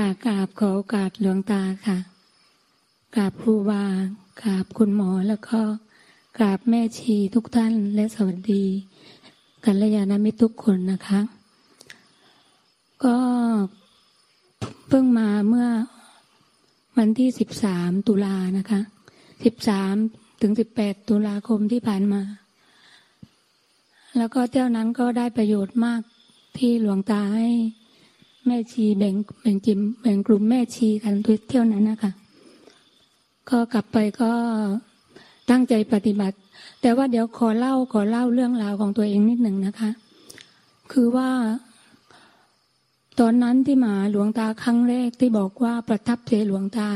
กราบกราบขอโอกาสหลวงตาค่ะกราบครูบากราบคุณหมอแล้วก็กราบแม่ชีทุกท่านและสวัสดีกัลยาณมิตรทุกคนนะคะ ก็เพิ่งมาเมื่อวันที่สิบสามตุลานะคะสิบสามถึงสิบแปดตุลาคมที่ผ่านมา แล้วก็เที่ยวนั้นก็ได้ประโยชน์มากที่หลวงตาให้ แม่ชีแบ่งแบ่งจิมแบ่งกลุ่มแม่ชีกันเที่ยวนั้นนะคะก็กลับไปก็ตั้งใจปฏิบัติ แต่ว่าเดี๋ยวขอเล่าขอเล่าเรื่องราวของตัวเองนิดหนึ่งนะคะ คือว่า ตอนนั้นที่มาหลวงตาครั้งแรกที่บอกว่าประทับเจหลวงตา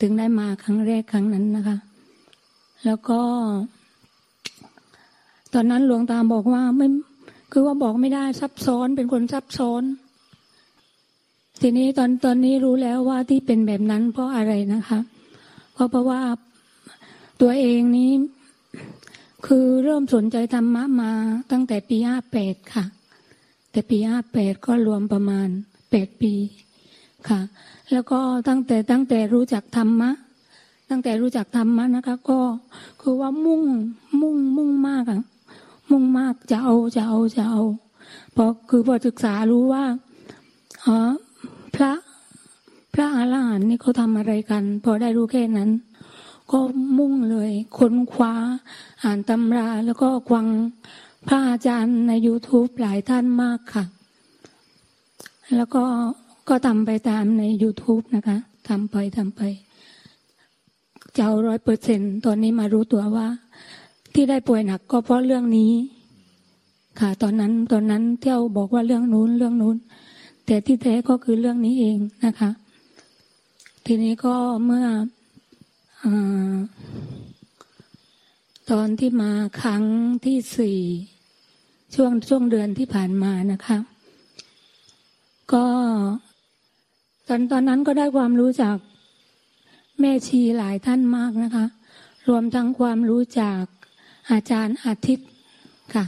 ถึงได้มาครั้งแรกครั้งนั้นนะคะ แล้วก็ ตอนนั้นหลวงตาบอกว่าไม่คือว่าบอกไม่ได้ซับซ้อนเป็นคนซับซ้อน ทีนี้ตอนตอนนี้รู้แล้วว่าที่เป็นแบบนั้นเพราะอะไรนะคะเพราะเพราะว่าตัวเองนี้คือเริ่มสนใจธรรมะมาตั้งแต่ปีห้าแปดค่ะ แต่ปีห้าแปดก็รวมประมาณแปดปีค่ะ แล้วก็ตั้งแต่ตั้งแต่รู้จักธรรมะ ตั้งแต่รู้จักธรรมะนะคะ ก็คือว่ามุ่งมุ่งมุ่งมากอะมุ่งมากจะเอาจะเอาจะเอาเพราะคือพอศึกษารู้ว่าอ๋อ ระ พระอาหารหันต์นี่เขาทำอะไรกัน พอได้รู้แค่นั้น ก็มุ่งเลยค้นคว้า อ่านตำราแล้วก็ควังพระอาจารย์ใน YouTube หลายท่านมากค่ะ แล้วก็ก็ทำไปตามใน YouTube นะคะทำไปทำไปเจ้าร้อยเปอร์เซ็นตอนนี้มารู้ตัวว่า ที่ได้ป่วยหนักก็เพราะเรื่องนี้ ค่ะ ตอนนั้นตอนนั้นเที่ยวบอกว่าเรื่องนู้นเรื่องนู้น แต่ที่แท้ก็คือเรื่องนี้เองนะคะ ทีนี้ก็เมื่ออตอนที่มาครั้งที่สี่ช่วงช่วงเดือนที่ผ่านมานะคะ ก็ตอนตอนนั้นก็ได้ความรู้จากแม่ชีหลายท่านมากนะคะ รวมทั้งความรู้จากอาจารย์อาทิตย์ค่ะ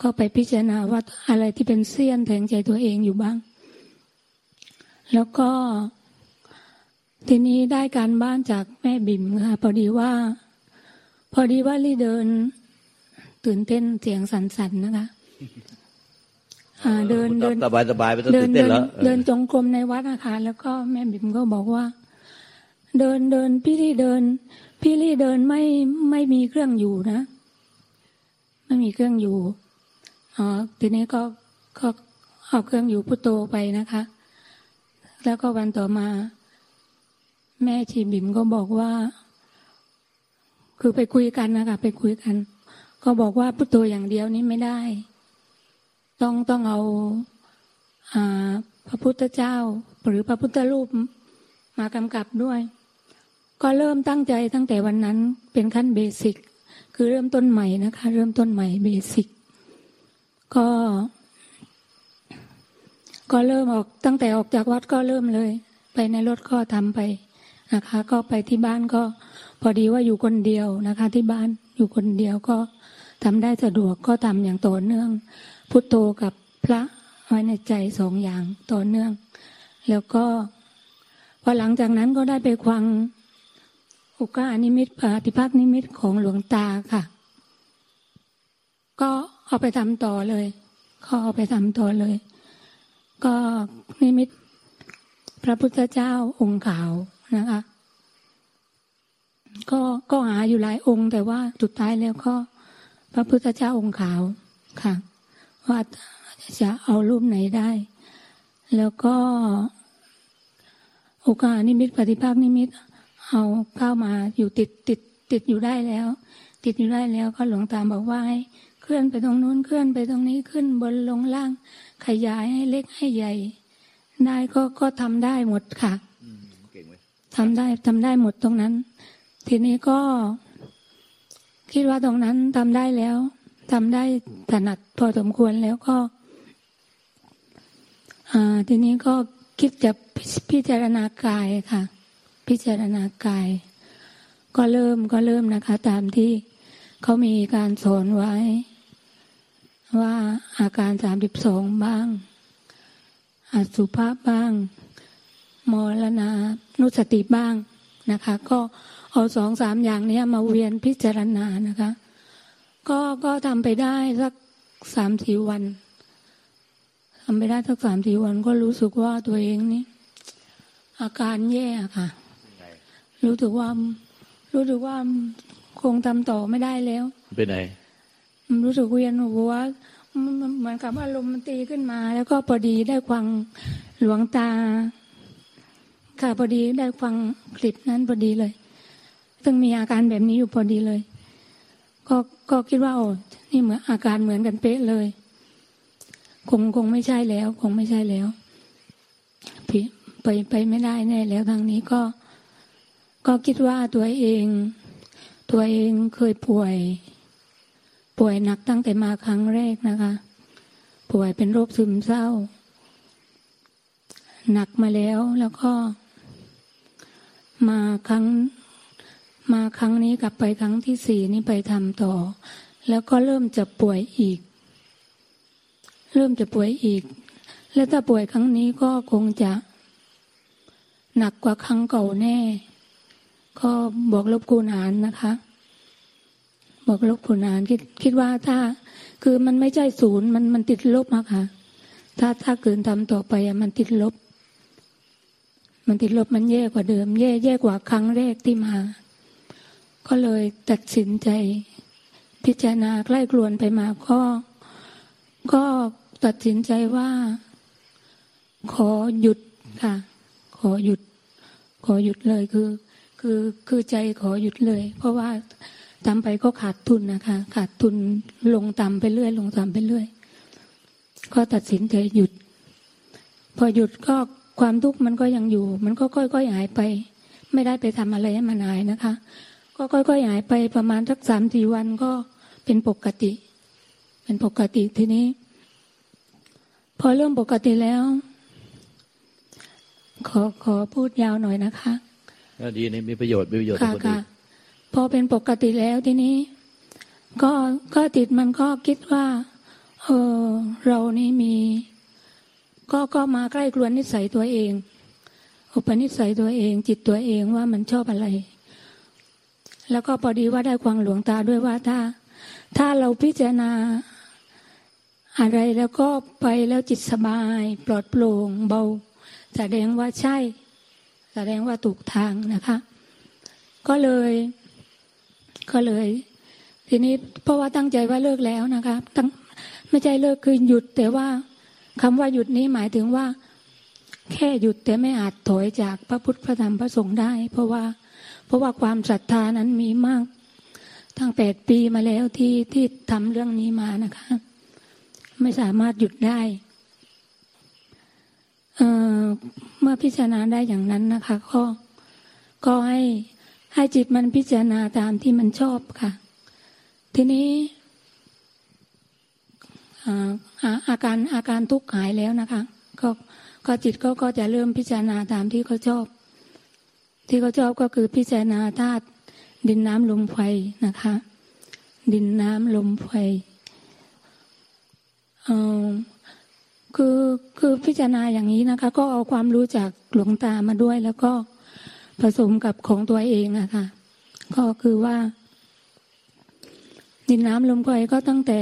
ก็ไปพิจารณาว่าอะไรที่เป็นเสี้ยนแทงใจตัวเองอยู่บ้าง แล้วก็ ทีนี้ได้การบ้านจากแม่บิ่มค่ะพอดีว่า พอดีว่าลี่เดิน ตื่นเต้นเสียงสั่นๆนะคะเดินเดินสบายสบายไม่ต้องตื่นเต้นแล้วเดินจงกรมในวัดนะคะแล้วก็แม่บิ่มก็บอกว่า เดินเดินพี่ลี่เดิน พี่ลี่เดินไม่ไม่มีเครื่องอยู่นะ ไม่มีเครื่องอยู่ อ๋อทีนี้ก็ก็เอาเครื่องอยู่พุทโตไปนะคะ แล้วก็วันต่อมา แม่ชีบิ๋มก็บอกว่า คือไปคุยกันนะคะไปคุยกัน ก็บอกว่าพุทโธอย่างเดียวนี้ไม่ได้ ต้องต้องเอาอาพระพุทธเจ้า หรือพระพุทธรูปมากำกับด้วย ก็เริ่มตั้งใจตั้งแต่วันนั้นเป็นขั้นเบสิก คือเริ่มต้นใหม่นะคะ เริ่มต้นใหม่เบสิก ก็ ก็เริ่มออกตั้งแต่ออกจากวัดก็เริ่มเลย ไปในรถก็ทำไปนะคะ ก็ไปที่บ้านก็ พอดีว่าอยู่คนเดียวนะคะ ที่บ้านอยู่คนเดียวก็ทำได้สะดวกก็ทำอย่างต่อเนื่อง พุทโธกับพระไว้ในใจสองอย่างต่อเนื่อง แล้วก็พอหลังจากนั้นก็ได้ไปควังอุกานิมิตปฏิภาคนิมิตของหลวงตาค่ะ ก็ เอาไปทำต่อเลยก็เอาไปทำต่อเลย ก็นิมิตพระพุทธเจ้าองค์ขาวนะคะ ก็ก็หาอยู่หลายองค์ แต่ว่าสุดท้ายแล้วก็ พระพุทธเจ้าองค์ขาวค่ะ ว่าจะเอารูปไหนได้ แล้วก็โอกาสนิมิตปฏิภาคนิมิต เอาเข้ามาอยู่ติดติดติดอยู่ได้แล้ว ติดอยู่ได้แล้วก็หลวงตามบอกว่าให้ เคลื่อนไปตรงนู้นเคลื่อนไปตรงนี้ขึ้นบนลงล่าง ขยายให้เล็กให้ใหญ่ ได้ก็ก็ทำได้หมดค่ะทำได้ทำได้หมดตรงนั้น ทีนี้ก็ คิดว่าตรงนั้นทำได้แล้วทำได้ถนัดพอสมควรแล้วก็ทีนี้ก็คิดจะพิจารณากายค่ะ พิจารณากาย ก็เริ่มก็เริ่มนะคะ ตามที่เขามีการสอนไว้ ว่าอาการสามสิบสองบ้าง อสุภาพบ้าง มรณานุสติบ้างนะคะ ก็เอาสองสามอย่างนี้มาเวียนพิจารณานะคะ ก็ก็ทำไปได้สักสามสี่วันทำไปได้สักสามสี่วันก็รู้สึกว่าตัวเองนี่อาการแย่ค่ะ รู้สึกว่า รู้สึกว่าคงทำต่อไม่ได้แล้ว เป็นไง รู้สึกเวียนหัวเหมือนกับอารมณ์มันตีขึ้นมา แล้วก็พอดีได้ฟังหลวงตา ค่ะพอดีได้ฟังคลิปนั้นพอดีเลย ซึ่งมีอาการแบบนี้อยู่พอดีเลย ก็ก็คิดว่าโอ้นี่เหมือนอาการเหมือนกันเป๊ะเลย คงคงไม่ใช่แล้ว คงไม่ใช่แล้วไปไปไม่ได้แน่แล้วทางนี้ก็ ก็คิดว่าตัวเอง ตัวเองเคยป่วย ป่วยหนักตั้งแต่มาครั้งแรกนะคะ ป่วยเป็นโรคซึมเศร้า หนักมาแล้วแล้วก็ มาครั้ง มาครั้งนี้กลับไปครั้งที่สี่นี่ไปทำต่อ แล้วก็เริ่มจะป่วยอีก เริ่มจะป่วยอีก แล้วถ้าป่วยครั้งนี้ก็คงจะหนักกว่าครั้งเก่าแน่ ก็บอกลบคูณหารนะคะ บอกลบคูณหารคิดคิดว่าถ้า คือมันไม่ใช่ศูนย์มันมันติดลบอะค่ะ ถ้าถ้าเกินทำต่อไปอะมันติดลบ มันติดลบมันแย่กว่าเดิม แย่แย่กว่าครั้งแรกที่มา ก็เลยตัดสินใจ พิจารณาใกล้กลวนไปมาก็ก็ตัดสินใจว่า ขอหยุดค่ะ ขอหยุด ขอหยุดเลยคือ คือคือใจขอหยุดเลย เพราะว่า ทำไปก็ขาดทุนนะคะ ขาดทุนลงต่ำไปเรื่อย ลงต่ำไปเรื่อย ก็ตัดสินใจหยุด พอหยุดก็ความทุกข์มันก็ยังอยู่ มันก็ค่อยๆหายไป ไม่ได้ไปทำอะไรให้มันหายนะคะ ก็ค่อยๆหายไปประมาณสักสามสี่วันก็เป็นปกติ เป็นปกติทีนี้ พอเริ่มปกติแล้ว ขอขอพูดยาวหน่อยนะคะก็ดีนี่มีประโยชน์มีประโยชน์ต่ค่ะอคนอื่ค่ะน พอเป็นปกติแล้วทีนี้ ก็ก็จิตมันก็คิดว่า เออเรานี่มี ก็ก็มาใกล้กลวนนิสัยตัวเอง อุปนิสัยตัวเอง จิตตัวเองว่ามันชอบอะไร แล้วก็พอดีว่าได้ควางหลวงตาด้วยว่าถ้า ถ้าเราพิจารณาอะไรแล้วก็ไปแล้วจิตสบาย ปลอดโปร่งเบา แสดงว่าใช่ แสดงว่าถูกทางนะคะ ก็เลย ก็เลย ทีนี้เพราะว่าตั้งใจว่าเลิกแล้วนะคะตั้งไม่ใช่เลิกคือหยุด แต่ว่าคำว่าหยุดนี้หมายถึงว่า แค่หยุดแต่ไม่อาจถอยจากพระพุทธพระธรรมพระสงฆ์ได้ เพราะว่า เพราะว่าความศรัทธานั้นมีมาก ตั้งแปดปีมาแล้วที่ที่ทำเรื่องนี้มานะคะ ไม่สามารถหยุดได้เเมื่อพิจารณาได้อย่างนั้นนะคะ ก็ก็ให้ ให้จิตมันพิจารณาตามที่มันชอบค่ะ ทีนี้อาการอาการทุกข์หายแล้วนะคะ ก็ก็จิตก็ก็จะเริ่มพิจารณาตามที่เขาชอบ ที่เขาชอบก็คือพิจารณาธาตุดินน้ำลมไฟนะคะ ดินน้ำลมไฟเออคือคือพิจารณาอย่างนี้นะคะ ก็เอาความรู้จากหลวงตามาด้วยแล้วก็ ผสมกับของตัวเองอะค่ะ ก็คือว่า ดินน้ำลมไฟก็ตั้งแต่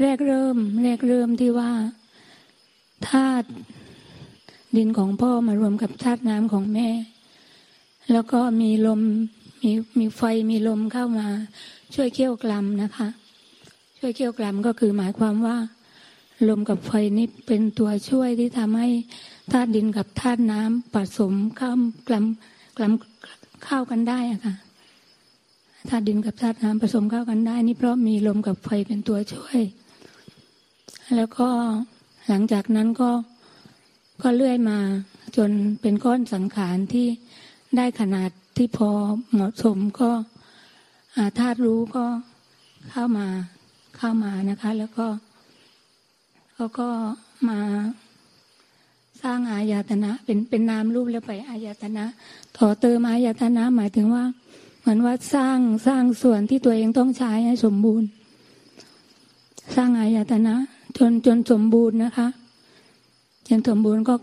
แรกเริ่ม แรกเริ่มที่ว่าธาตุดินของพ่อมารวมกับธาตุน้ำของแม่ แล้วก็มีลมมีมีไฟมีลมเข้ามา ช่วยเคี่ยวกลำนะคะ ช่วยเคี่ยวกลำก็คือหมายความว่า ลมกับไฟนี่เป็นตัวช่วยที่ทำให้ธาตุดินกับธาตุน้ำผสมเข้ากลำกลำเข้ากันได้อะค่ะธาตุดินกับธาตุน้ำผสมเข้ากันได้ นี่เพราะมีลมกับไฟเป็นตัวช่วย แล้วก็หลังจากนั้นก็ก็เลื่อยมาจนเป็นก้อนสังขารที่ได้ขนาดที่พอเหมาะสมก็ธาตุรู้ก็เข้ามาเข้ามานะคะ แล้วก็ เขาก็มาสร้างอายตนะ เป็นเป็นนามรูปแล้วไปอายตนะต่อเติมอายตนะ หมายถึงว่า เหมือนว่าสร้างสร้างส่วนที่ตัวเองต้องใช้ให้สมบูรณ์ สร้างอายตนะ จนจนสมบูรณ์นะคะจนสมบูรณ์ก็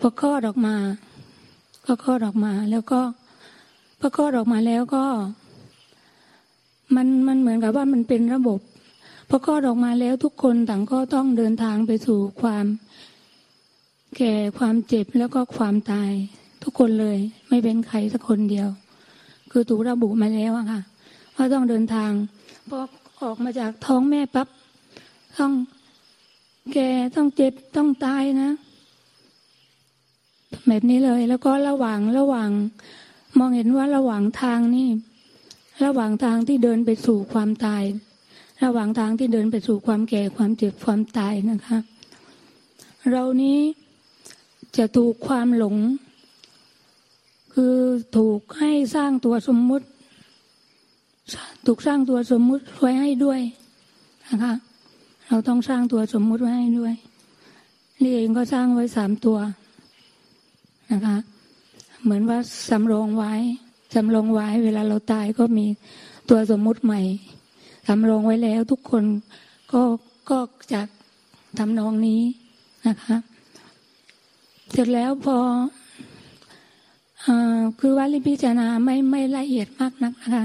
พอคลอดออกมา ก็คลอดออกมา แล้วก็พอคลอดออกมาแล้วก็ มันมันเหมือนกับว่ามันเป็นระบบ พอคลอดออกมาแล้วทุกคนต่างก็ต้องเดินทางไปสู่ความแก่ความเจ็บแล้วก็ความตาย ทุกคนเลย ไม่เป็นใครสักคนเดียว คือถูกระบุมาแล้วอะค่ะว่าต้องเดินทางพอออกมาจากท้องแม่ปั๊บต้องแก่ต้องเจ็บต้องตายนะแบบนี้เลย แล้วก็ระหว่างระหว่าง มองเห็นว่าระหว่างทางนี่ ระหว่างทางที่เดินไปสู่ความตาย ระหว่างทางที่เดินไปสู่ความแก่ความเจ็บความตายนะคะ เรานี้จะถูกความหลง คือถูกให้สร้างตัวสมมุติ ถูกสร้างตัวสมมุติไว้ให้ด้วยนะคะ เราต้องสร้างตัวสมมุติไว้ให้ด้วย นี่เองก็สร้างไว้สามตัวนะคะ เหมือนว่าสำรองไว้สำรองไว้ เวลาเราตายก็มีตัวสมมุติใหม่ สำรองไว้แล้วทุกคนก็ก็จะทำนองนี้นะคะเสร็จแล้วพออคือว่าลิพิจารณาไม่ไม่ละเอียดมากนักนะคะ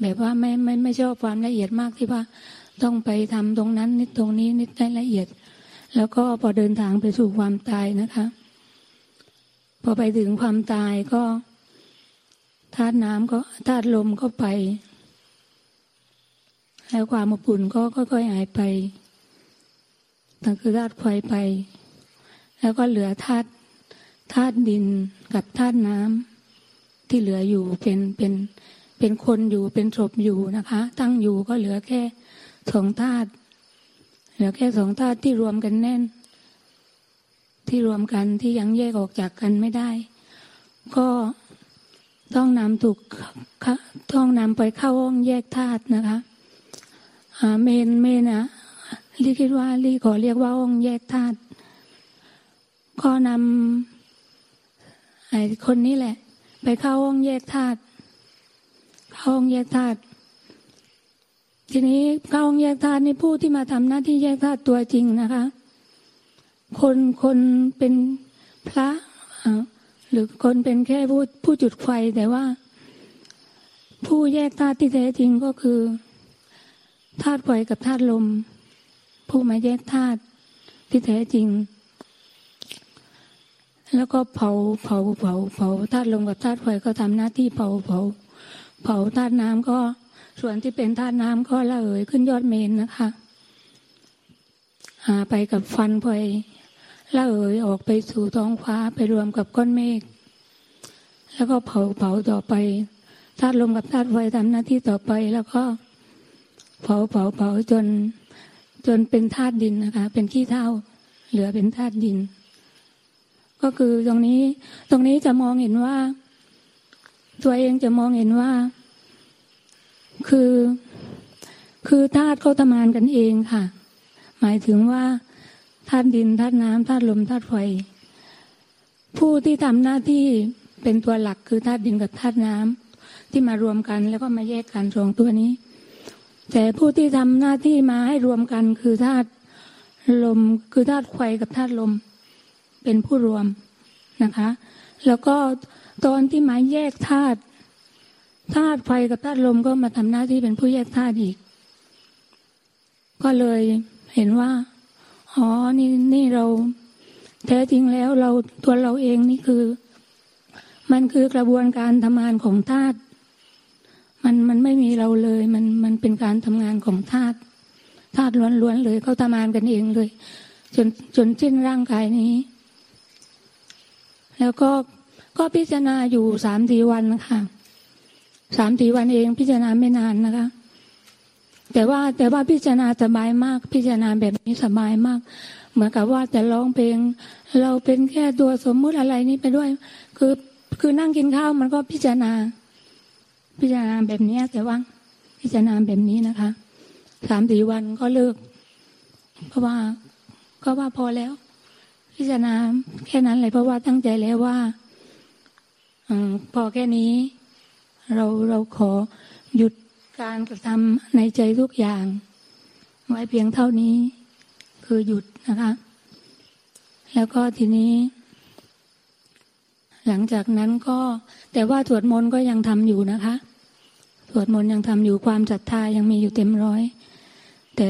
แบบว่าไม่ไม่ไม่ชอบความละเอียดมากที่ว่าต้องไปทำตรงนั้นนิดตรงนี้นิดได้ละเอียด แล้วก็พอเดินทางไปสู่ความตายนะคะ พอไปถึงความตายก็ธาตุน้ำก็ธาตุลมก็ไป แล้วความอบอุ่นก็ค่อยๆหายไปนั่นคือธาตุไฟไป แล้วก็เหลือธาตุธาตุดินกับธาตุน้ำที่เหลืออยู่เป็นเป็นเป็นคนอยู่เป็นศพอยู่นะคะ ตั้งอยู่ก็เหลือแค่สองธาตุเหลือแค่สองธาตุที่รวมกันแน่น ที่รวมกันที่ยังแยกออกจากกันไม่ได้ ก็ต้องนำถูกต้องนำไปเข้าห้องแยกธาตุนะคะ เมนเมนอะลีคิดว่าลีขอเรียกว่าห้องแยกธาตุก็นำไอ้คนนี้แหละ ไปเข้าห้องแยกธาตุเข้าห้องแยกธาตุทีนี้เข้าห้องแยกธาตุนี่ผู้ที่มาทำหน้าที่แยกธาตุตัวจริงนะคะ คนคนเป็นพระหรือคนเป็นแค่ผู้ผู้จุดไฟแต่ว่า ผู้แยกธาตุที่แท้จริงก็คือ ธาตุไฟกับธาตุลม ผู้มาแยกธาตุที่แท้จริง แล้วก็เผาเผาเผาเผาธาตุลมกับธาตุไฟก็ทำหน้าที่เผาเผา เผาธาตุน้ำก็ส่วนที่เป็นธาตุน้ำก็ละเอยขึ้นยอดเมนนะคะหาไปกับฟันไฟละเอยออกไปสู่ท้องฟ้าไปรวมกับก้อนเมฆแล้วก็เผาเผาต่อไปธาตุลมกับธาตุไฟทำหน้าที่ต่อไป แล้วก็ เผาเผาเผาจน จนเป็นธาตุดินนะคะ เป็นขี้เท่า เหลือเป็นธาตุดิน ก็คือตรงนี้ ตรงนี้จะมองเห็นว่า ตัวเองจะมองเห็นว่า คือ คือธาตุเขาทำงานกันเองค่ะ หมายถึงว่าธาตุดินธาตุน้ำธาตุลมธาตุไฟผู้ที่ทำหน้าที่เป็นตัวหลักคือธาตุดินกับธาตุน้ำที่มารวมกันแล้วก็มาแยกกันสองตัวนี้ แต่ผู้ที่ทำหน้าที่มาให้รวมกันคือธาตุลมคือธาตุไฟกับธาตุลม เป็นผู้รวมนะคะ แล้วก็ตอนที่มาแยกธาตุธาตุไฟกับธาตุลมก็มาทำหน้าที่เป็นผู้แยกธาตุอีก ก็เลยเห็นว่าอ๋อนี่นี่เราแท้จริงแล้วเราตัวเราเองนี่คือ มันคือกระบวนการทำงานของธาตุ มันมันไม่มีเราเลย มันมันเป็นการทำงานของธาตุธาตุล้วนๆเลยเขาทำงานกันเองเลย จนจนสิ้นร่างกายนี้ แล้วก็ก็พิจารณาอยู่สามสี่วันนะคะสามสี่วันเองพิจารณาไม่นานนะคะ แต่ว่าแต่ว่าพิจารณาสบายมาก พิจารณาแบบนี้สบายมาก เหมือนกับว่าจะร้องเพลง เราเป็นแค่ตัวสมมุติอะไรนี้ไปด้วย คือคือนั่งกินข้าวมันก็พิจารณา พิจารณาแบบนี้แต่ว่าพิจารณาแบบนี้นะคะสามสี่วันก็เลิก เพราะว่าก็ว่าพอแล้ว พิจารณาแค่นั้นเลยเพราะว่าตั้งใจแล้วว่าอพอแค่นี้ เราเราขอหยุดการกระทำในใจทุกอย่าง ไว้เพียงเท่านี้ คือหยุดนะคะ แล้วก็ทีนี้ หลังจากนั้นก็แต่ว่าสวดมนต์ก็ยังทำอยู่นะคะสวดมนต์ยังทำอยู่ความศรัทธายังมีอยู่เต็มร้อย แต่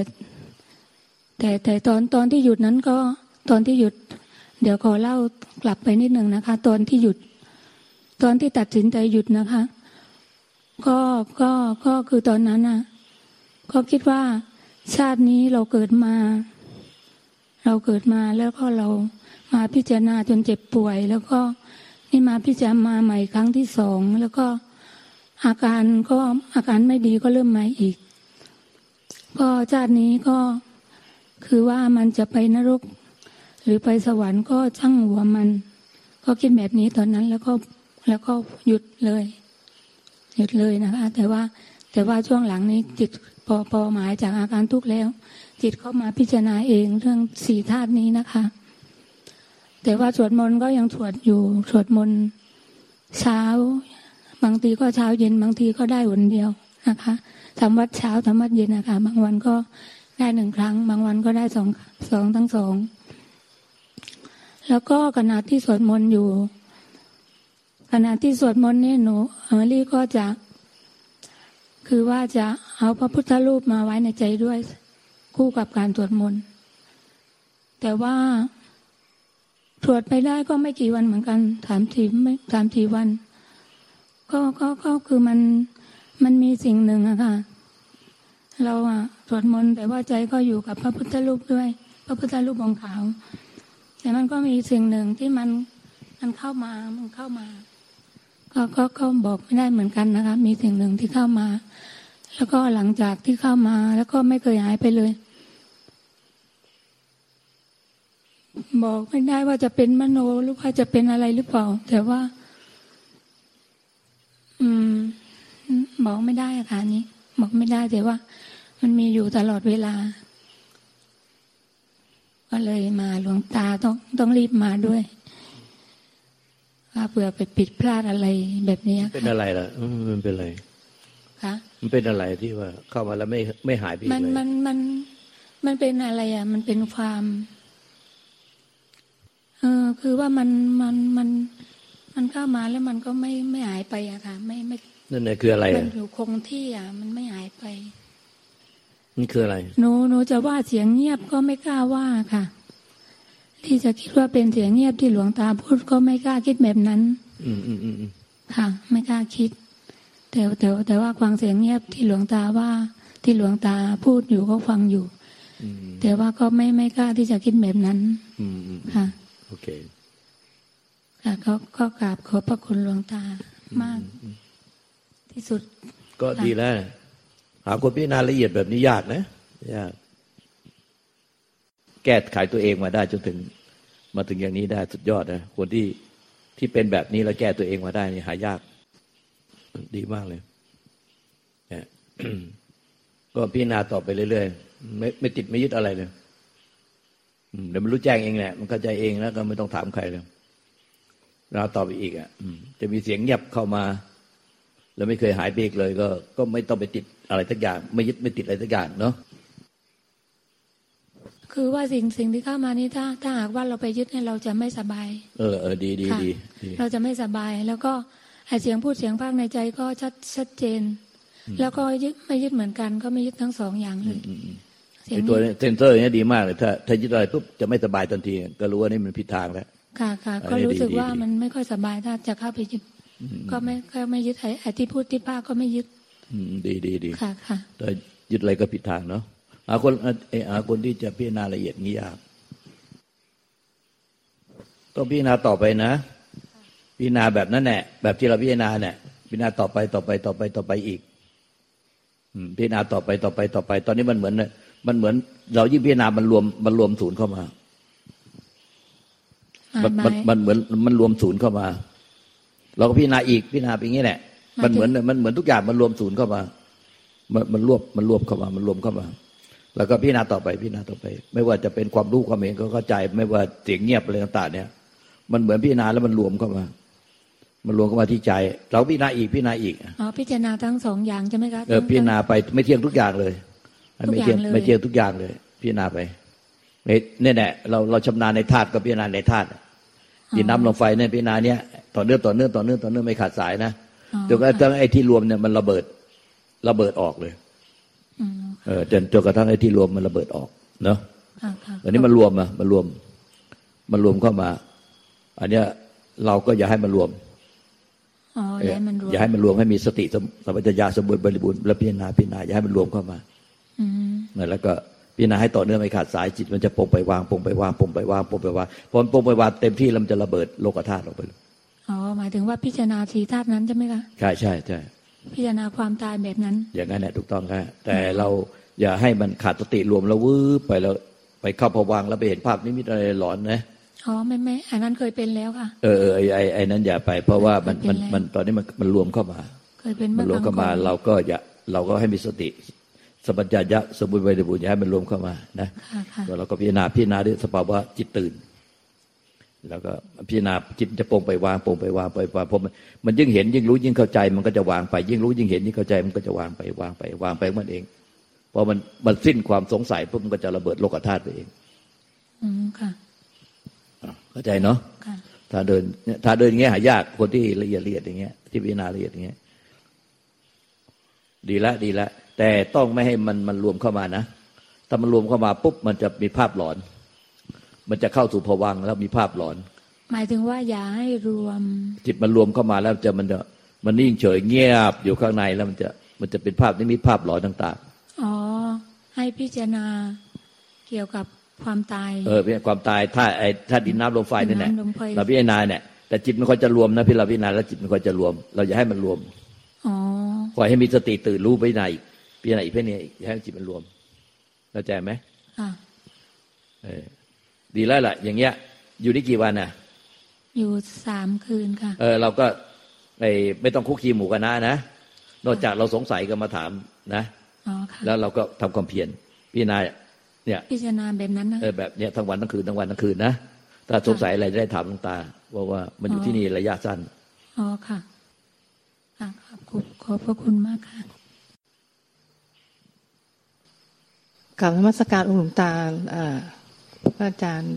แต่แต่ตอนตอนที่หยุดนั้นก็ตอนที่หยุด เดี๋ยวขอเล่ากลับไปนิดหนึ่งนะคะ ตอนที่หยุด ตอนที่ตัดสินใจหยุดนะคะ ก็ก็ก็คือตอนนั้นน่ะ ก็คิดว่าชาตินี้เราเกิดมา เราเกิดมาแล้วก็เรามาพิจารณาจนเจ็บป่วย แล้วก็ นี่มาพิจารณาใหม่ครั้งที่สองแล้วก็อาการก็อาการไม่ดีก็เริ่มมาอีก ก็ชาตินี้ก็คือว่ามันจะไปนรก หรือไปสวรรค์ก็ช่างหัวมัน ก็คิดแบบนี้ตอนนั้นแล้วก็แล้วก็หยุดเลย หยุดเลยนะคะ แต่ว่าแต่ว่าช่วงหลังนี้จิตพอพอหมายจากอาการทุกข์แล้ว จิตเข้ามาพิจารณาเองเรื่องสี่ธาตุนี้นะคะ แต่ว่าสวดมนต์ก็ยังสวดอยู่สวดมนต์เช้า บางทีก็เช้าเย็นบางทีก็ได้วันเดียวนะคะทำวัดเช้าทำวัดเย็นนะคะบางวันก็ได้หนึ่งครั้ง บางวันก็ได้สองสองทั้งสองแล้วก็ขณะที่สวดมนต์อยู่ ขณะที่สวดมนต์เนี่ยหนูเอมลี่ก็จะ คือว่าจะเอาพระพุทธรูปมาไว้ในใจด้วย คู่กับการสวดมนต์แต่ว่า สวดไปได้ก็ไม่กี่วันเหมือนกันถามทีไม่ถามทีวัน ก็ก็ก็คือมันมันมีสิ่งหนึ่งอะค่ะ เราอะสวดมนต์แต่ว่าใจก็อยู่กับพระพุทธรูปด้วย พระพุทธรูปองขาว แต่มันก็มีสิ่งหนึ่งที่มันมันเข้ามามันเข้ามา ก็ก็ก็บอกไม่ได้เหมือนกันนะคะ มีสิ่งหนึ่งที่เข้ามา แล้วก็หลังจากที่เข้ามา แล้วก็ไม่เคยหายไปเลย บอกไม่ได้ว่าจะเป็นมโนหรือว่าจะเป็นอะไรหรือเปล่า แต่ว่า อืมบอกไม่ได้อะค่ะอันนี้บอกไม่ได้แต่ว่า มันมีอยู่ตลอดเวลา ก็เลยมาหลวงตาต้องต้องรีบมาด้วยว่าเผื่อไปผิดพลาดอะไรแบบนี้เป็นค่ะอะไรล่ะอืมมันเป็นอะไรค่ะมันเป็นอะไรที่ว่า เข้ามาแล้วไม่ไม่หายไปอีกมันเลยมันมันมันเป็นอะไรอะ มันเป็นความเออคือว่ามันมันมันมันเข้ามาแล้วมันก็ไม่ไม่หายไปอะค่ะ ไม่ไม่นั่นน่ะคืออะไรมัอะนอยู่คงที่อะ มันไม่หายไป นี่คืออะไรหนูหนูจะว่าเสียงเงียบก็ไม่กล้าว่าค่ะ ที่จะคิดว่าเป็นเสียงเงียบที่หลวงตาพูดก็ไม่กล้าคิดแบบนั้น อืมอืมอืมอืมค่ะ ไม่กล้าคิด แต่แต่แต่ว่าฟังเสียงเงียบที่หลวงตาว่า ที่หลวงตาพูดอยู่ก็ฟังอยู่อืมแต่ว่าก็ไม่ไม่กล้าที่จะคิดแบบนั้นอืมอืมค่ะ โอเคค่ะก็ก็กราบขอบพระคุณหลวงตามาก ที่สุด ก็ดีแล้ว หาคนพิจารณาละเอียดแบบนี้ยากนะยากแก้ไขตัวเองมาได้จนถึง มาถึงอย่างนี้ได้สุดยอดนะคนที่ที่เป็นแบบนี้แล้วแก้ตัวเองมาได้นี่หายาก ดีมากเลยเนี่ยก็พิจารณาต่อไปเรื่อยๆไม่ไม่ติดไม่ยึดอะไรเลยอืม เดี๋ยวมันรู้แจ้งเองแหละมันเข้าใจเองแล้วก็ไม่ต้องถามใครเลยเราต่อไปอีกอะอืมจะมีเสียงเงียบเข้ามา แล้วไม่เคยหายไปอีกเลย ก็ ก็ไม่ต้องไปติดอะไรสักอย่าง ไม่ยึดไม่ติดอะไรสักอย่างเนาะคือว่าสิ่งสิ่งที่เข้ามานี้ถ้า ถ้าหากว่าเราไปยึดเนี่ยเราจะไม่สบาย เออเออดีดีค่ะดีดีเราจะไม่สบาย แล้วก็ไอเสียงพูดเสียงภาคในใจก็ชัดชัดเจน แล้วก็ยึดไม่ยึดเหมือนกัน ก็ไม่ยึดทั้งสองอย่างเลยอืมอืมเสียง ไอตัวนี้เซนเซอร์เนี้ยดีมากเลยถ้าถ้ายึดอะไรปุ๊บจะไม่สบายทันที ก็รู้ว่านี่มันผิดทางแล้วค่ะค่ะอันนี้ก็รู้สึกดีว่าดีมันไม่ค่อยสบายถ้าจะเข้าไปยึดก็ไม่ก็ไม่ยึดไอ้ไอ้ที่พูดที่ภาคก็ไม่ยึด อืมดีดีดีค่ะค่ะถ้ายึดอะไรก็ผิดทางเนาะหาคนเอ่อหาคนที่จะพิจารณาละเอียดงี้ยากต้องพิจารณาต่อไปนะ พิจารณาแบบนั้นแหละแบบที่เราพิจารณาเนี่ยพิจารณาต่อไปต่อไปต่อไปต่อไปอีกอืมพิจารณาต่อไปต่อไปต่อไป ตอนนี้มันเหมือน มันเหมือน เรายิ่งพิจารณามันรวมมันรวมศูนย์เข้ามาหมายมันหมัมานยมันเหมือนมันรวมศูนย์เข้ามา เราก็พิจารณาอีกพิจารณาไปอย่างนี้แหละหมายมันเหมือนถึงมันเหมือนทุกอย่างมันรวมศูนย์เข้ามา มันมันรวบมันรวมเข้ามา มันรวมเข้ามา แล้วก็พิจารณาต่อไปพิจารณาต่อไป ไม่ว่าจะเป็นความรู้ความเห็นก็เข้าใจ ไม่ว่าเสียงเงียบอะไรต่าง ๆ เนี่ย มันเหมือนพิจารณาแล้วมันรวมเข้ามา มันรวมเข้ามาที่ใจ เราพิจารณาอีกพิจารณาอีกอ๋อพิจารณาทั้งสองอย่างใช่ไหมคะเออพิจารณาไปไม่เที่ยงทุกอย่างเลยทุก ไม่อย่างเที่ยงเลยไม่เที่ยงทุกอย่างเลย พิจารณาไปเนี่ยแหละเราเราชำนาญในธาตุก็พิจารณาในธาตุดินน้ำลมไฟเนี่ยพิจารณาเนี่ยต่อเนื่องต่อเนื่องต่อเนื่องต่อเนื่องไม่ขาดสายนะอ๋อจนกระทั่งไอ้ที่รวมเนี่ยมันระเบิดระเบิดออกเลยอืมเออจนจนกระทั่งไอ้ที่รวมมันระเบิดออกเนาะค่ะค่ะอันนี้มันรวมอะมันรวม มันรวมเข้ามา อันเนี้ยเราก็อย่าให้มันรวมอ๋ออย่าให้มันรวมอย่าให้มันรวมให้มีสติสมสัมปชัญญะสมบูรณ์บริบูรณ์แล้วพิจารณาพิจารณาอย่าให้มันรวมเข้ามาอืม นั่นแล้วก็พิจารณาให้ต่อเนื่องไม่ขาดสายจิตมันจะปรงไปวางปรงไปวางปรงไปวางปรงไปวางพอมันปรงไปวางเต็มที่แล้วมันจะระเบิดโลกธาตุออกไปเลยอ๋อหมายถึงว่าพิจารณาสีธาตุนั้นใช่ไหมคะใช่ใช่ใช่พิจารณาความตายแบบนั้น อย่างนั้นแหละถูกต้องครับแต่เราอย่าให้มันขาดสติรวมแล้ววืบไปแล้วไปเข้าพวังค์แล้วไปเห็นภาพนิมิตอะไรหลอนนะอ๋อไม่ไม่อันนั้นเคยเป็นแล้วค่ะ เออเออไอไอไอนั้นอย่าไป เพราะว่ามันมันเป็นแล้วมันตอนนี้มันมันรวมเข้ามา เคยเป็นมัเมื่นอรวมครั้เข้างก่มาอนเราก็อย่าเราก็ให้มีสติ สัมปชัญญะสมบูรณ์บริบูรณ์อย่าให้มันรวมเข้ามานะค่ะค่ะแล้วเราก็พิจารณาพิจารณาด้วยสภาวะจิตตื่น แล้วก็พิจารณาจิตจะปรงไปวางปรงไปวางไปวางเพราะมันมันยิ่งเห็นยิ่งรู้ยิ่งเข้าใจ มันก็จะวางไป ยิ่งรู้ยิ่งเห็นยิ่งเข้าใจมันก็จะวางไปวางไปวางไปของมันเองพอมันมันสิ้นความสงสัยปุ๊บมันก็จะระเบิดโลกธาตุไปเองอืมค่ะอะเข้าใจเนาะค่ะถ้าเดินเนี่ยถ้าเดินอย่างเงี้ยหายากคนที่ละเอียดละเอียดอย่างเงี้ยที่พิจารณาละเอียดอย่างเงี้ย ดีละดีละ แต่ต้องไม่ให้มันมันรวมเข้ามานะ ถ้ามันรวมเข้ามาปุ๊บมันจะมีภาพหลอน มันจะเข้าสู่ภวังค์แล้วมีภาพหลอน หมายถึงว่าอย่าให้รวม จิตมันรวมเข้ามาแล้วจะมันจะมันนิ่งเฉยเงียบอยู่ข้างในแล้วมันจะมันจะเป็นภาพนิมิตภาพหลอนต่างอ๋อ ให้พิจารณาเกี่ยวกับความตายๆเออเป็นความตายถ้าไอ้ถ้าดินน้ำลมไฟนั่นแหละดินน้ำลมไฟเราพิจารณาเนี่ยแต่จิตมันค่อยจะรวมนะพี่เราพิจารณาแล้วจิตมันค่อยจะรวม เราอย่าให้มันรวมอ๋อปล่อยให้มีสติตื่นรู้ไปไหนอีก พิจารณาอีกเพื่อนี้อีกอย่าให้จิตมันรวมเข้าใจไหมค่ะเออดีแล้วล่ะ อย่างเงี้ย อยู่ได้กี่วันน่ะ อยู่สามคืนค่ะ เออ เราก็ไอไม่ต้องคุกคีหมู่กันนะนะนอกจากเราสงสัยก็มาถามนะอ๋อค่ะแล้วเราก็ทำความเพียรพิจารณาเนี่ย พิจารณาแบบนั้นนะเออแบบเนี้ยทั้งวันทั้งคืนทั้งวันทั้งคืนนะถ้าสงสัยอะไรจะได้ถามหลวงตาว่าว่ามันอยู่ที่นี่ระยะสั้นอ๋อค่ะค่ะขอบคุณขอบพระคุณมากค่ะ กลับนมัสการองค์หลวงตาเอ่อพระอาจารย์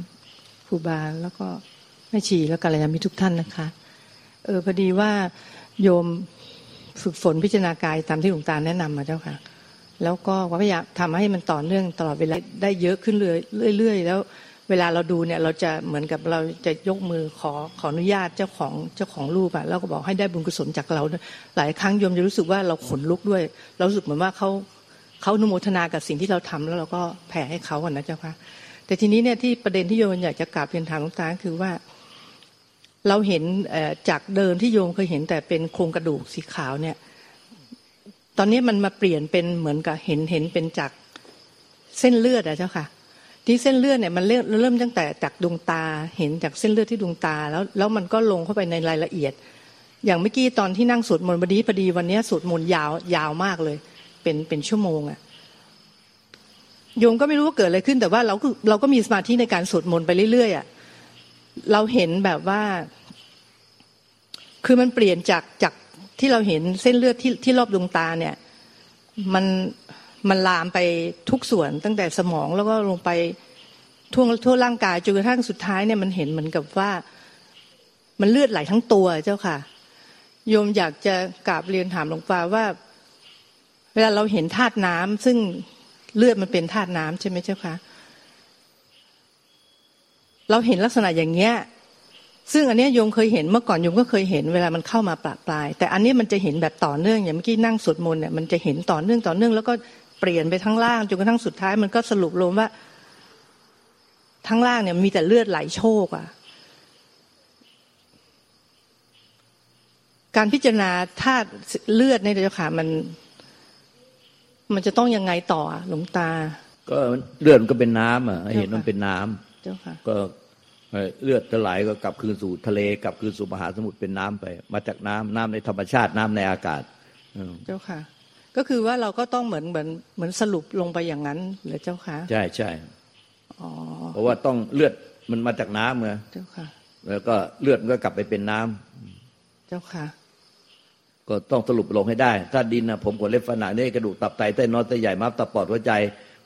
ครูบาแล้วก็แม่ชีแล้วกัลยาณมิตรทุกท่านนะคะ เออพอดีว่าโยมฝึกฝนพิจารณากายตามที่หลวงตาแนะนำมาเจ้าค่ะ แล้วก็พยายามทำให้มันต่อเนื่องตลอดเวลาได้เยอะขึ้นเรื่อยๆแล้วเวลาเราดูเนี่ยเราจะเหมือนกับเราจะยกมือขอขออนุญาตเจ้าของเจ้าของรูปอะแล้วก็บอกให้ได้บุญกุศลจากเรา หลายครั้งโยมจะรู้สึกว่าเราขนลุกด้วย เราสึกเหมือนว่าเขา เขาอนุโมทนากับสิ่งที่เราทำแล้วเราก็แผ่ให้เขาอะนะเจ้าค่ะแต่ทีนี้เนี่ยที่ประเด็นที่โยมอยากจะกราบเรียนถามหลวงตาคือว่า เราเห็นจากเดิมที่โยมเคยเห็นแต่เป็นโครงกระดูกสีขาวเนี่ย ตอนนี้มันมาเปลี่ยนเป็นเหมือนกับเห็นเห็นเป็นจากเส้นเลือดอะเจ้าค่ะ ที่เส้นเลือดเนี่ยมันเริ่มเริ่มตั้งแต่จากดวงตาเห็นจากเส้นเลือดที่ดวงตา แล้วแล้วมันก็ลงเข้าไปในรายละเอียด อย่างเมื่อกี้ตอนที่นั่งสวดมนต์พอดีพอดีวันนี้สวดมนต์ยาวยาวมากเลย เป็นเป็นชั่วโมงอะโยมก็ไม่รู้ว่าเกิดอะไรขึ้น แต่ว่าเราก็เราก็มีสมาธิในการสวดมนต์ไปเรื่อยๆอะเราเห็นแบบว่า คือมันเปลี่ยนจากจากที่เราเห็นเส้นเลือดที่ที่รอบดวงตาเนี่ย มันมันลามไปทุกส่วนตั้งแต่สมองแล้วก็ลงไปทั่วทั่วร่างกายจนกระทั่งสุดท้ายเนี่ยมันเห็นเหมือนกับว่า มันเลือดไหลทั้งตัวเจ้าค่ะโยมอยากจะกราบเรียนถามหลวงตาว่า เวลาเราเห็นธาตุน้ำซึ่งเลือดมันเป็นธาตุน้ำใช่ไหมเจ้าค่ะเราเห็นลักษณะอย่างเงี้ย ซึ่งอันเนี้ยโยมเคยเห็นเมื่อก่อนโยมก็เคยเห็นเวลามันเข้ามาปลาปลาย แต่อันนี้มันจะเห็นแบบต่อเนื่องอย่างเมื่อกี้นั่งสวดมนต์เนี่ยมันจะเห็นต่อเนื่องต่อเนื่องแล้วก็เปลี่ยนไปทั้งล่างจนกระทั่งสุดท้าย มันก็สรุปรวมว่าทั้งล่างเนี่ยมีแต่เลือดไหลโชกอะการพิจารณาธาตุเลือดในเจ้าค่ะมัน มันจะต้องยังไงต่ออะหลวงตา ก็เลือดมันก็เป็นน้ำอะให้เห็นมันเป็นน้ำเจ้าค่ะก็เอ่อเลือดจะไหลก็กลับคืนสู่ทะเลกลับคืนสู่มหาสมุทรเป็นน้ำไป มาจากน้ำน้ำในธรรมชาติน้ำในอากาศอืมเจ้าค่ะ ก็คือว่าเราก็ต้องเหมือนเหมือนเหมือนสรุปลงไปอย่างนั้นเหรือเจ้าค่ะใช่ใช่อ๋อเพราะว่าต้องเลือดมันมาจากน้ำไงเจ้าค่ะ แล้วก็เลือดมันก็กลับไปเป็นน้ำเจ้าค่ะ ก็ต้องสรุปลงให้ได้ ถ้าดินนะผมขนเล็บฝันหนังเนื้อกระดูกตับไตเต้นน้อยไตใหญ่ม้ามตับปอดหัวใจ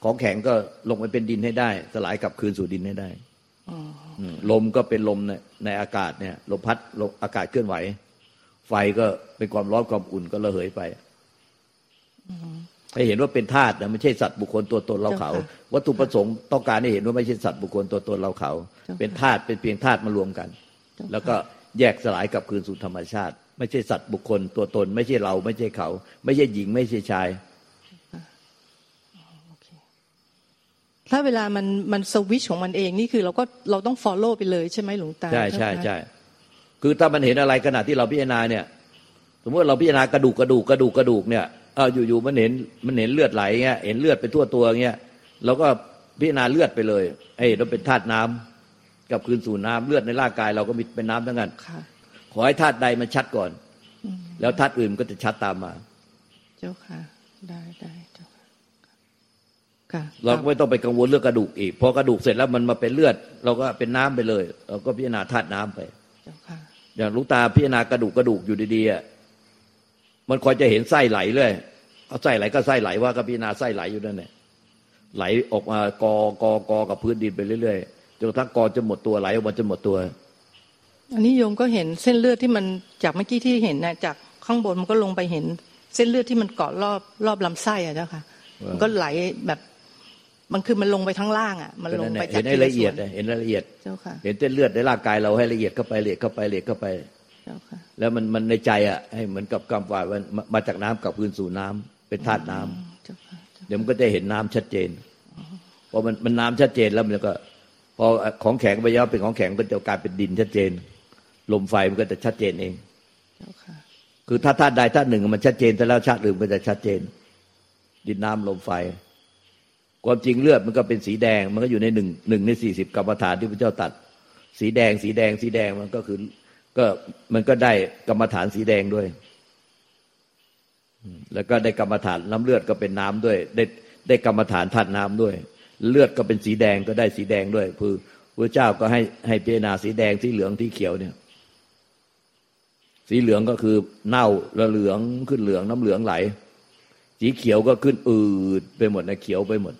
ของแข็งก็ลงไปเป็นดินให้ได้ สลายกลับคืนสู่ดินให้ได้อ๋ออืมลมก็เป็นลมในในอากาศเนี่ยลมพัดลมอากาศเคลื่อนไหว ไฟก็เป็นความร้อนความอุ่นก็ระเหยไปให้เห็นว่าเป็นธาตุนะไม่ใช่สัตว์บุคคลตัวตนเราเขา วัตถุประสงค์ต้องการให้เห็นว่าไม่ใช่สัตว์บุคคลตัวตนเราเขา เป็นธาตุเป็นเพียงธาตุมารวมกัน แล้วก็แยกสลายกลับคืนสู่ธรรมชาติ ไม่ใช่สัตว์บุคคลตัวตน ไม่ใช่เราไม่ใช่เขา ไม่ใช่หญิงไม่ใช่ชายโอเคถ้าเวลามันมันสวิตชของมันเองนี่คือเราก็เราต้อง follow ไปเลยใช่ไหมหลวงตา ใช่ใช่เจ้าค่ะใช่คือถ้ามันเห็นอะไรขณะที่เราพิจารณาเนี่ย สมมติเราพิจารณากระดูกกระดูกกระดูกกระดูกเนี่ยเอออยู่ๆมันเห็นมันเห็นเลือดไหลเงี้ยเห็นเลือดไปทั่วตัวเงี้ยเราก็พิจารณาเลือดไปเลยไอ้เราเป็นธาตุน้ำกับคืนสู่น้ำเลือดในร่างกาย เราก็มีเป็นน้ำทั้งนั้นค่ะ ขอให้ธาตุใดมันชัดก่อนอืมแล้วธาตุอื่นมันก็จะชัดตามมา เจ้าค่ะ ได้ได้เจ้าค่ะค่ะเราก็ไม่ต้องไปกังวลเรื่องกระดูกอีกพอกระดูกเสร็จแล้วมันมาเป็นเลือด เราก็เป็นน้ำไปเลย เราก็พิจารณาธาตุน้ำไปเจ้าค่ะอย่างหลูกตาพิจารณากระดูกกระดูกอยู่ดีๆอะมันคอยจะเห็นไส้ไหลเลยเอาไส้ไหลก็ไส้ไหลว่าก็พิจารณาไส้ไหลอยู่นั่นแหละไหลออกมากอกอกอกับพื้นดินไปเรื่อยๆจนกระทั่งกอจนหมดตัวไหลออกมาจนหมดตัว อันนี้โยมก็เห็นเส้นเลือดที่มันจากเมื่อกี้ที่เห็นนะจากข้างบนมันก็ลงไปเห็น เส้นเลือดที่มันเกาะรอบรอบลำไส้อะเจ้าค่ะว่ามัมันก็ไหลแบบมันคือมันลงไปทั้งล่างอะมันลงไปจาเห็กนให้ละเอียดทีส่วนเห็นรายละเอียดเจ้าค่ะเห็นเส้นเลือดในร่างกายเราให้ละเอียดเข้าไปละเอียดเข้าไปละเอียดเข้าไปละเอียดเข้าไปเจ้าค่ะ แล้วมันมันในใจอะให้เหมือนกับกำว่ามันมามาจากน้ำกับพื้นสู่น้ำเป็นธาตุน้ำเจ้าค่ะเจ้าเดี๋ยวมันก็จะเห็นน้ำชัดเจนพอมันมันน้ำชัดเจนแล้วมันก็ พอของแข็งไปแล้วเป็นของแข็งก็จะกลายเป็นดินชัดเจน ลมไฟมันก็จะชัดเจนเองเจ้าค่ะคือถ้าธาตุใดธาตุหนึ่งมันชัดเจนแต่แล้วชาติอื่นมันจะชัดเจน ดินน้ำลมไฟ ความจริงเลือดมันก็เป็นสีแดง มันก็อยู่ในหนึ่งหนึ่งในสี่สิบกรรมฐานที่พระเจ้าตัด สีแดง สีแดง สีแดงมันก็คือ ก็มันก็ได้กรรมฐานสีแดงด้วยอืมแล้วก็ได้กรรมฐานน้ำเลือดก็เป็นน้ำด้วย ได้ได้กรรมฐานธาตุน้ำด้วย เลือดก็เป็นสีแดงก็ได้สีแดงด้วยคือพระเจ้าก็ให้ให้พิจารณาสีแดงสีเหลืองสีเขียวเนี่ย สีเหลืองก็คือเน่าระเหลืองขึ้นเหลืองน้ำเหลืองไหล สีเขียวก็ขึ้นอืดไปหมดนะเขียวไปหมด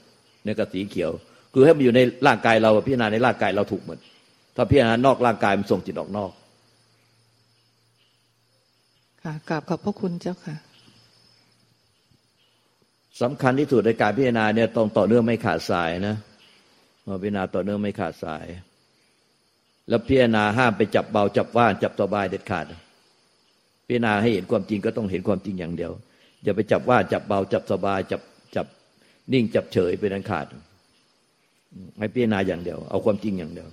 เนี่ยก็สีเขียว คือให้มันอยู่ในร่างกายเราพิจารณาในร่างกายเราถูกหมดถ้าพิจารณานอกร่างกายมันส่งจิตออกนอก ค่ะกราบขอบพระคุณเจ้าค่ะสำคัญที่สุดในการพิจารณาเนี่ยต้องต่อเนื่องไม่ขาดสายนะมาพิจารณาต่อเนื่องไม่ขาดสาย แล้วพิจารณาห้ามไปจับเบาจับว่านจับสบายเด็ดขาด พิจารณาให้เห็นความจริงก็ต้องเห็นความจริงอย่างเดียว อย่าไปจับว่าจับเบาจับสบายจับจับนิ่งจับเฉยเป็นอันขาดให้พิจารณาอย่างเดียว เอาความจริงอย่างเดียว